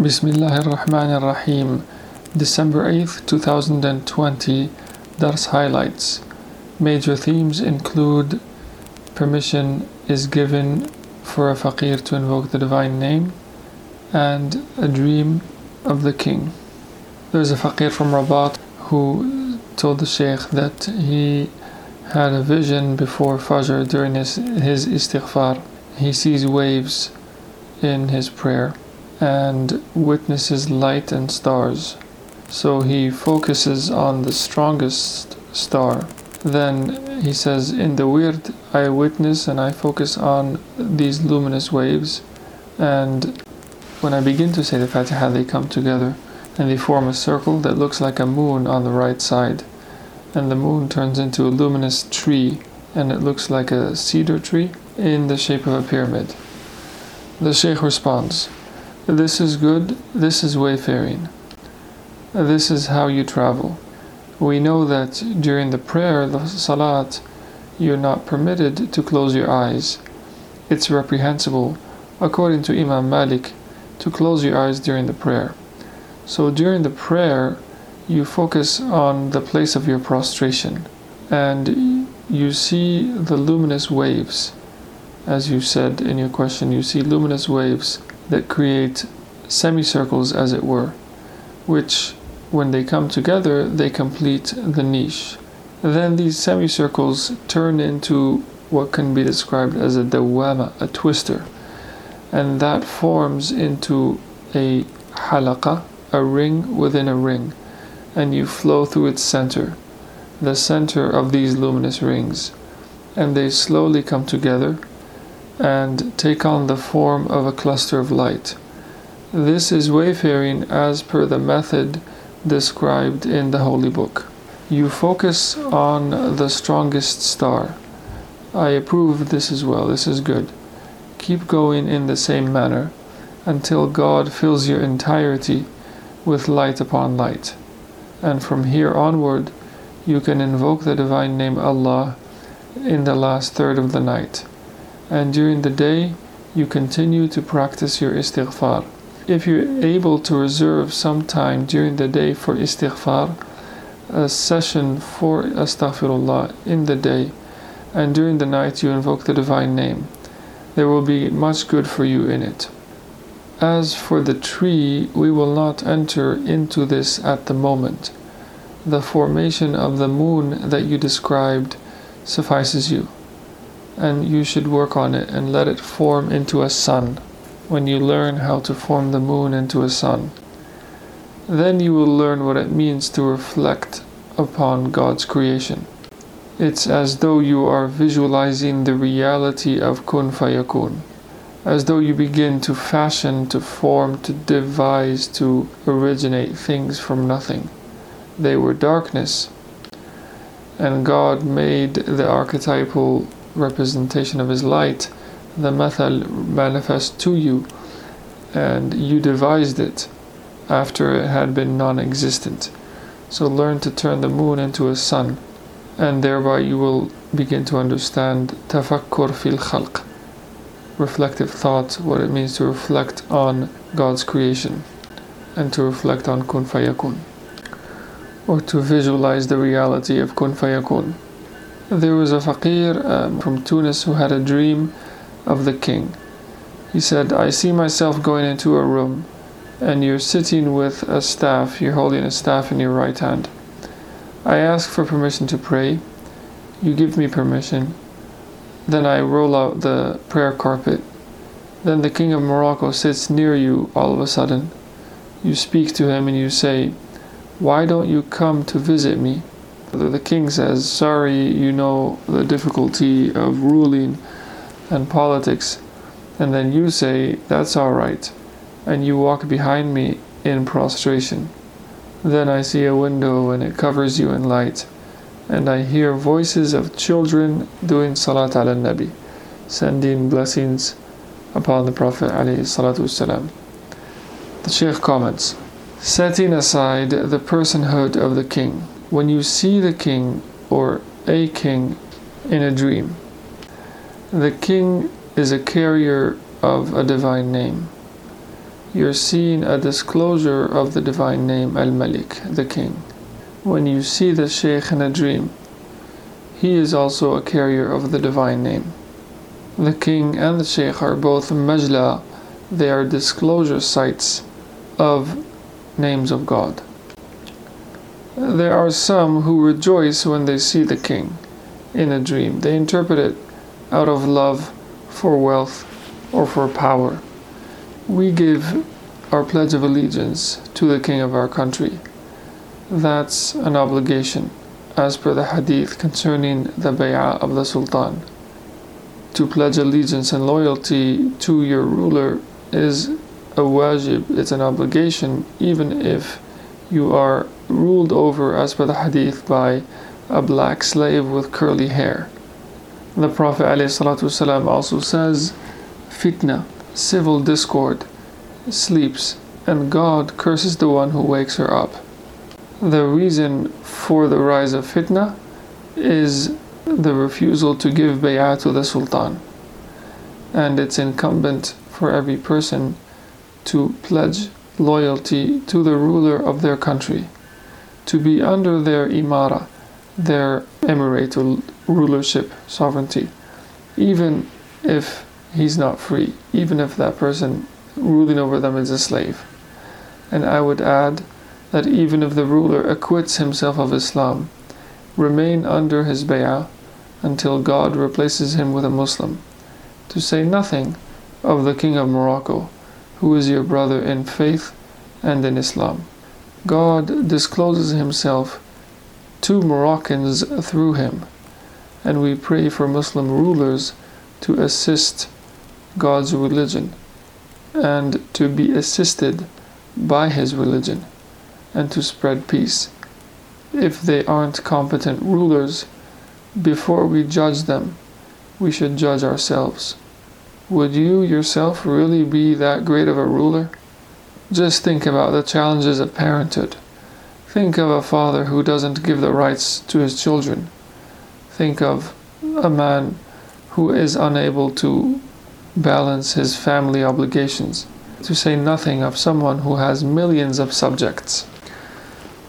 Bismillah ar-Rahman ar-Rahim. December 8th, 2020. Dars highlights. Major themes include permission is given for a faqir to invoke the divine name and a dream of the king. There's a faqir from Rabat who told the Sheikh that he had a vision before Fajr during his, his istighfar. He sees waves in his prayer and witnesses light and stars. So he focuses on the strongest star. Then he says, In the wird, I witness and I focus on these luminous waves. And when I begin to say the Fatiha, they come together and they form a circle that looks like a moon on the right side. And the moon turns into a luminous tree and it looks like a cedar tree in the shape of a pyramid. The Sheikh responds, This is good, this is wayfaring. This is how you travel. We know that during the prayer, the salat, you're not permitted to close your eyes. It's reprehensible, according to Imam Malik, to close your eyes during the prayer. So during the prayer, you focus on the place of your prostration and you see the luminous waves as you said in your question, you see luminous waves that create semicircles, as it were, which, when they come together, they complete the niche. Then these semicircles turn into what can be described as a dawama, a twister, and that forms into a halaqa, a ring within a ring, and you flow through its center, the center of these luminous rings, and they slowly come together and take on the form of a cluster of light. This is wayfaring as per the method described in the Holy Book. You focus on the strongest star. I approve this as well, this is good. Keep going in the same manner until God fills your entirety with light upon light. And from here onward, you can invoke the divine name Allah in the last third of the night and during the day you continue to practice your istighfar. If you're able to reserve some time during the day for istighfar, a session for astaghfirullah in the day, and during the night you invoke the divine name, there will be much good for you in it. As for the tree, we will not enter into this at the moment. The formation of the moon that you described suffices you and you should work on it and let it form into a sun when you learn how to form the moon into a sun. Then you will learn what it means to reflect upon God's creation. It's as though you are visualizing the reality of kun fayakun, as though you begin to fashion, to form, to devise, to originate things from nothing. They were darkness, and God made the archetypal representation of his light, the mathal manifest to you, and you devised it after it had been non existent. So learn to turn the moon into a sun, and thereby you will begin to understand tafakkur fil khalq, reflective thought, what it means to reflect on God's creation, and to reflect on kun fayakun, or to visualize the reality of kun fayakun. There was a faqir um, from Tunis who had a dream of the king. He said, I see myself going into a room, and you're sitting with a staff, you're holding a staff in your right hand. I ask for permission to pray. You give me permission. Then I roll out the prayer carpet. Then the king of Morocco sits near you all of a sudden. You speak to him and you say, Why don't you come to visit me? The king says, Sorry, you know the difficulty of ruling and politics. And then you say, That's all right. And you walk behind me in prostration. Then I see a window and it covers you in light. And I hear voices of children doing Salat al Nabi, sending blessings upon the Prophet. The Sheikh comments Setting aside the personhood of the king when you see the king or a king in a dream, the king is a carrier of a divine name. you're seeing a disclosure of the divine name Al Malik, the King. When you see the Shaykh in a dream, he is also a carrier of the divine name. The King and the Shaykh are both Majla, they are disclosure sites of names of God. There are some who rejoice when they see the King in a dream. They interpret it out of love for wealth or for power. We give our pledge of allegiance to the King of our country. That's an obligation, as per the hadith concerning the bay'ah of the Sultan. To pledge allegiance and loyalty to your ruler is a wajib, it's an obligation, even if you are ruled over, as per the hadith, by a black slave with curly hair. The Prophet ﷺ also says, Fitna, civil discord, sleeps, and God curses the one who wakes her up. The reason for the rise of fitna is the refusal to give bay'ah to the sultan. And it's incumbent for every person to pledge loyalty to the ruler of their country, to be under their imara, their emirate or rulership, sovereignty, even if he's not free, even if that person ruling over them is a slave. And I would add that even if the ruler acquits himself of Islam, remain under his bay'ah until God replaces him with a Muslim, to say nothing of the King of Morocco, who is your brother in faith and in Islam. God discloses himself to Moroccans through him, and we pray for Muslim rulers to assist God's religion and to be assisted by his religion and to spread peace. If they aren't competent rulers, before we judge them, we should judge ourselves. Would you yourself really be that great of a ruler? Just think about the challenges of parenthood. Think of a father who doesn't give the rights to his children. Think of a man who is unable to balance his family obligations, to say nothing of someone who has millions of subjects.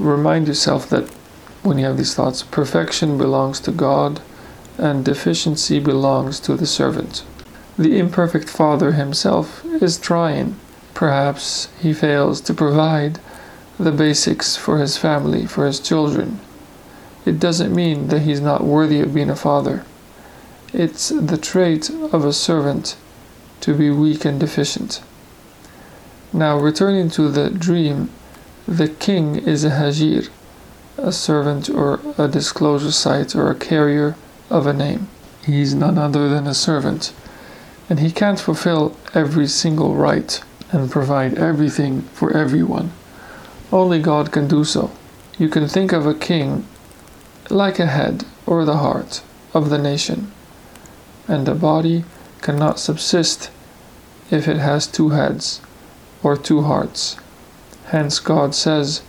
Remind yourself that when you have these thoughts, perfection belongs to God and deficiency belongs to the servant. The imperfect father himself is trying. Perhaps he fails to provide the basics for his family, for his children. It doesn't mean that he's not worthy of being a father. It's the trait of a servant to be weak and deficient. Now, returning to the dream, the king is a hajir, a servant or a disclosure site or a carrier of a name. He's none other than a servant, and he can't fulfill every single right and provide everything for everyone. Only God can do so. You can think of a king like a head or the heart of the nation, and a body cannot subsist if it has two heads or two hearts. Hence, God says,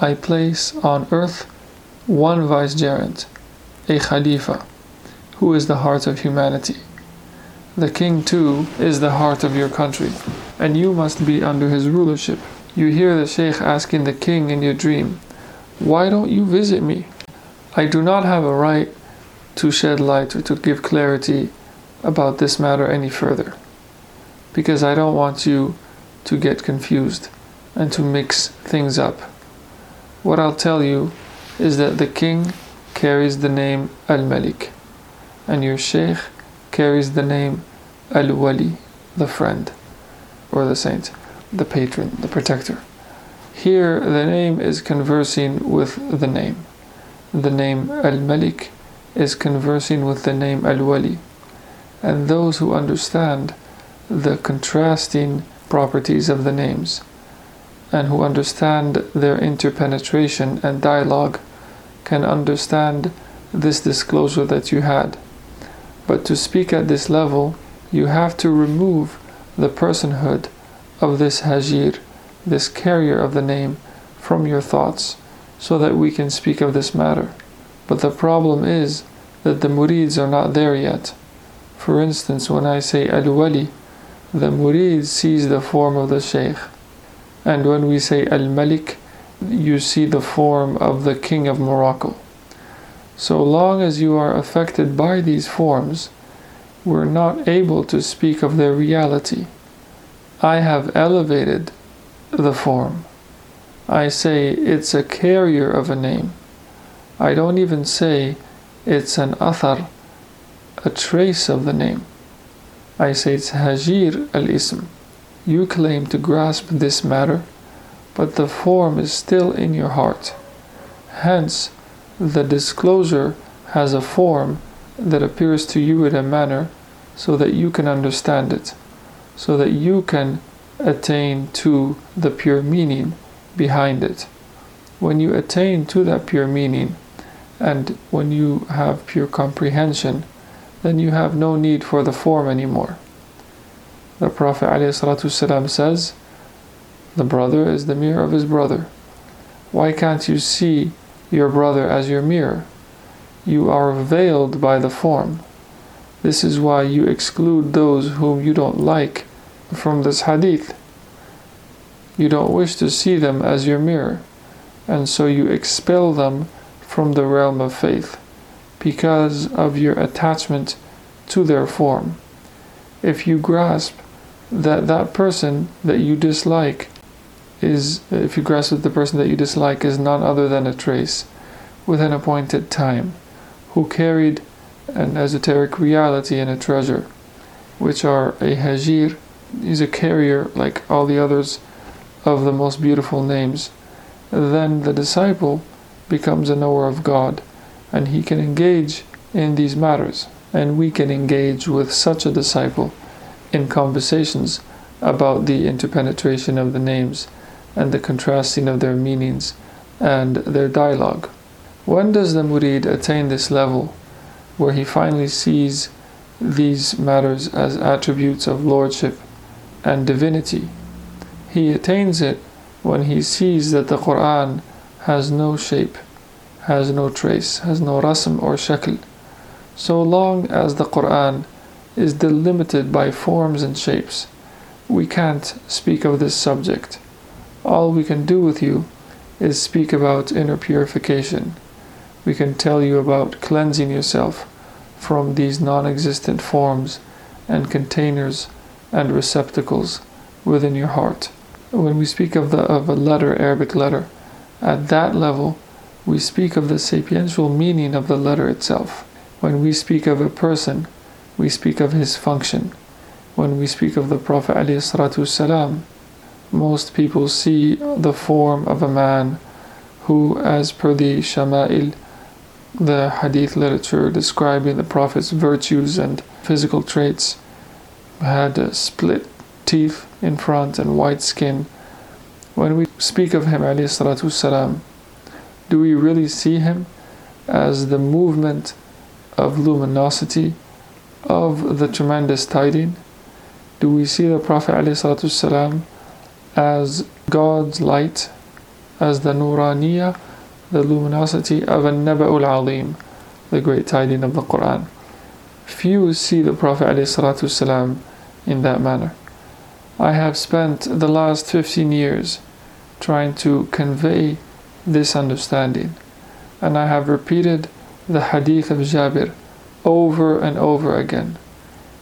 I place on earth one vicegerent, a Khalifa, who is the heart of humanity. The king, too, is the heart of your country, and you must be under his rulership. You hear the Sheikh asking the king in your dream, Why don't you visit me? I do not have a right to shed light or to give clarity about this matter any further because I don't want you to get confused and to mix things up. What I'll tell you is that the king carries the name Al Malik and your sheikh carries the name Al Wali, the friend or the saint, the patron, the protector. Here the name is conversing with the name. The name Al Malik is conversing with the name Al Wali and those who understand the contrasting properties of the names and who understand their interpenetration and dialogue can understand this disclosure that you had. But to speak at this level, you have to remove the personhood of this hajir, this carrier of the name, from your thoughts, so that we can speak of this matter. But the problem is that the murids are not there yet. For instance, when I say al wali, the murid sees the form of the sheikh. And when we say Al Malik, you see the form of the king of Morocco. So long as you are affected by these forms, we're not able to speak of their reality. I have elevated the form. I say it's a carrier of a name. I don't even say it's an athar, a trace of the name. I say it's hajir al ism. You claim to grasp this matter, but the form is still in your heart. Hence, the disclosure has a form that appears to you in a manner so that you can understand it, so that you can attain to the pure meaning behind it. When you attain to that pure meaning, and when you have pure comprehension, then you have no need for the form anymore. The Prophet ﷺ says, The brother is the mirror of his brother. Why can't you see your brother as your mirror? You are veiled by the form. This is why you exclude those whom you don't like from this hadith. You don't wish to see them as your mirror, and so you expel them from the realm of faith because of your attachment to their form. If you grasp that that person that you dislike is, if you grasp that the person that you dislike is none other than a trace with an appointed time, who carried an esoteric reality and a treasure, which are a hajir, is a carrier like all the others of the most beautiful names, then the disciple becomes a knower of God and he can engage in these matters. And we can engage with such a disciple in conversations about the interpenetration of the names and the contrasting of their meanings and their dialogue. When does the murid attain this level where he finally sees these matters as attributes of lordship and divinity? He attains it when he sees that the Quran has no shape, has no trace, has no rasm or shakl. So long as the Quran is delimited by forms and shapes, we can't speak of this subject. All we can do with you is speak about inner purification. We can tell you about cleansing yourself from these non existent forms and containers and receptacles within your heart. When we speak of, the, of a letter, Arabic letter, at that level, we speak of the sapiential meaning of the letter itself. When we speak of a person, we speak of his function. When we speak of the Prophet ﷺ, most people see the form of a man who, as per the Shama'il, the hadith literature describing the Prophet's virtues and physical traits, had split teeth in front and white skin. When we speak of him, والسلام, do we really see him as the movement of luminosity of the tremendous tiding? Do we see the Prophet والسلام, as God's light, as the Nuraniya, the luminosity of a Naba'ul Alim, the great tiding of the Quran? Few see the Prophet والسلام, in that manner. I have spent the last 15 years trying to convey this understanding, and I have repeated the hadith of Jabir over and over again.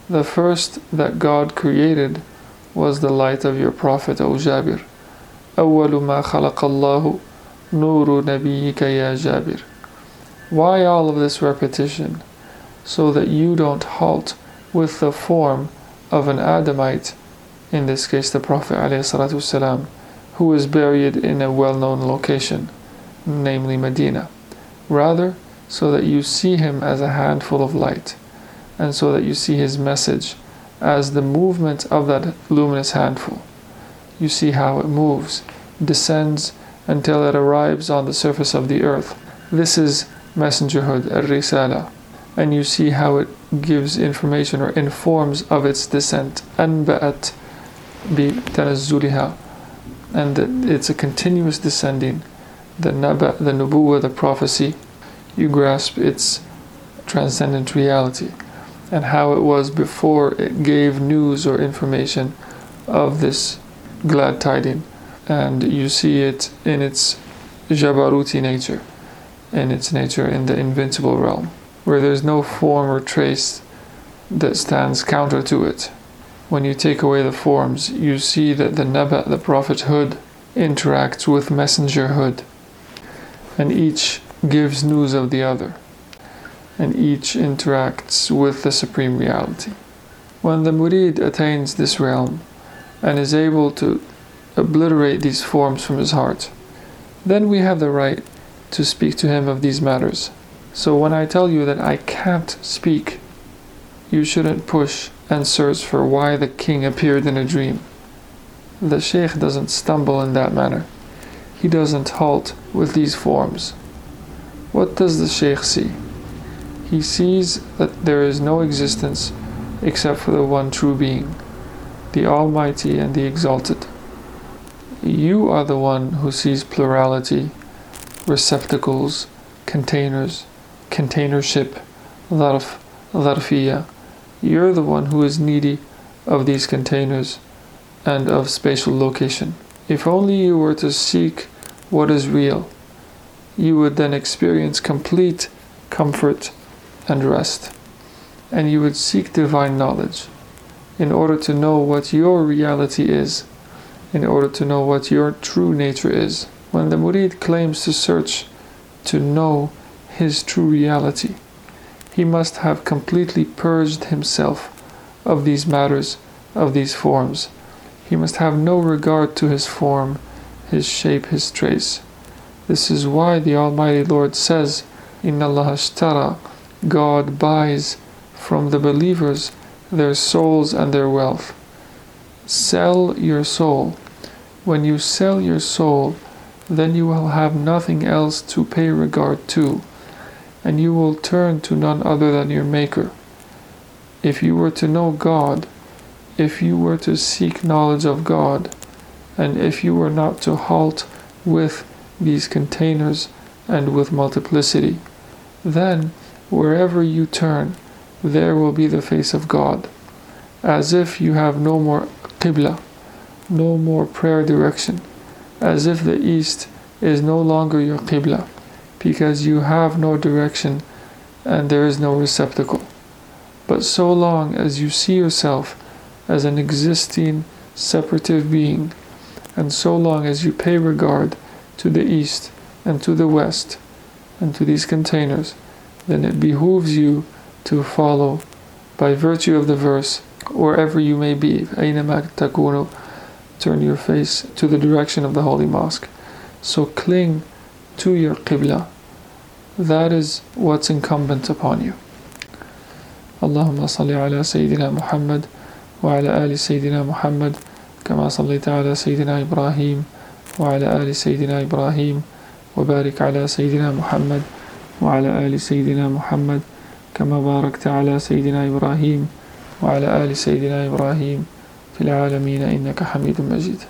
The first that God created was the light of your Prophet, O Jabir. أول ما خلق الله نور نبيك يا جابر. Why all of this repetition? So that you don't halt with the form of an Adamite in this case the Prophet ﷺ, who was buried in a well known location, namely Medina. Rather, so that you see him as a handful of light, and so that you see his message as the movement of that luminous handful. You see how it moves, descends until it arrives on the surface of the earth. This is messengerhood, ar-risala. And you see how it gives information or informs of its descent. Anba'at بتنزلها and it's a continuous descending the naba the nubuwa the prophecy you grasp its transcendent reality and how it was before it gave news or information of this glad tiding. And you see it in its Jabaruti nature, in its nature in the invincible realm, where there's no form or trace that stands counter to it. When you take away the forms, you see that the Naba, the prophethood, interacts with messengerhood, and each gives news of the other, and each interacts with the Supreme Reality. When the Murid attains this realm and is able to obliterate these forms from his heart, then we have the right to speak to him of these matters. So when I tell you that I can't speak, you shouldn't push and search for why the king appeared in a dream. The Sheikh doesn't stumble in that manner. He doesn't halt with these forms. What does the Sheikh see? He sees that there is no existence except for the one true being, the Almighty and the Exalted. You are the one who sees plurality, receptacles, containers, containership, dharf, dharfiyah. You're the one who is needy of these containers and of spatial location. If only you were to seek what is real, you would then experience complete comfort and rest. And you would seek divine knowledge in order to know what your reality is in order to know what your true nature is. When the murid claims to search to know his true reality, he must have completely purged himself of these matters, of these forms. He must have no regard to his form, his shape, his trace. This is why the Almighty Lord says, Inna Allah ashtara, God buys from the believers their souls and their wealth. Sell your soul. When you sell your soul, then you will have nothing else to pay regard to, and you will turn to none other than your Maker. If you were to know God, if you were to seek knowledge of God, and if you were not to halt with these containers and with multiplicity, then wherever you turn, there will be the face of God as if you have no more qibla, no more prayer direction, as if the east is no longer your qibla, because you have no direction and there is no receptacle. But so long as you see yourself as an existing separative being, and so long as you pay regard to the east and to the west and to these containers, then it behooves you to follow by virtue of the verse wherever you may be, أينما تكونوا, turn your face to the direction of the Holy Mosque. So cling to your Qibla. That is what's incumbent upon you. اللهم صل على سيدنا محمد وعلى آل سيدنا محمد كما صليت على سيدنا إبراهيم وعلى آل سيدنا إبراهيم وبارك على سيدنا محمد وعلى آل سيدنا محمد كما باركت على سيدنا إبراهيم وعلى آل سيدنا إبراهيم في العالمين إنك حميد مجيد.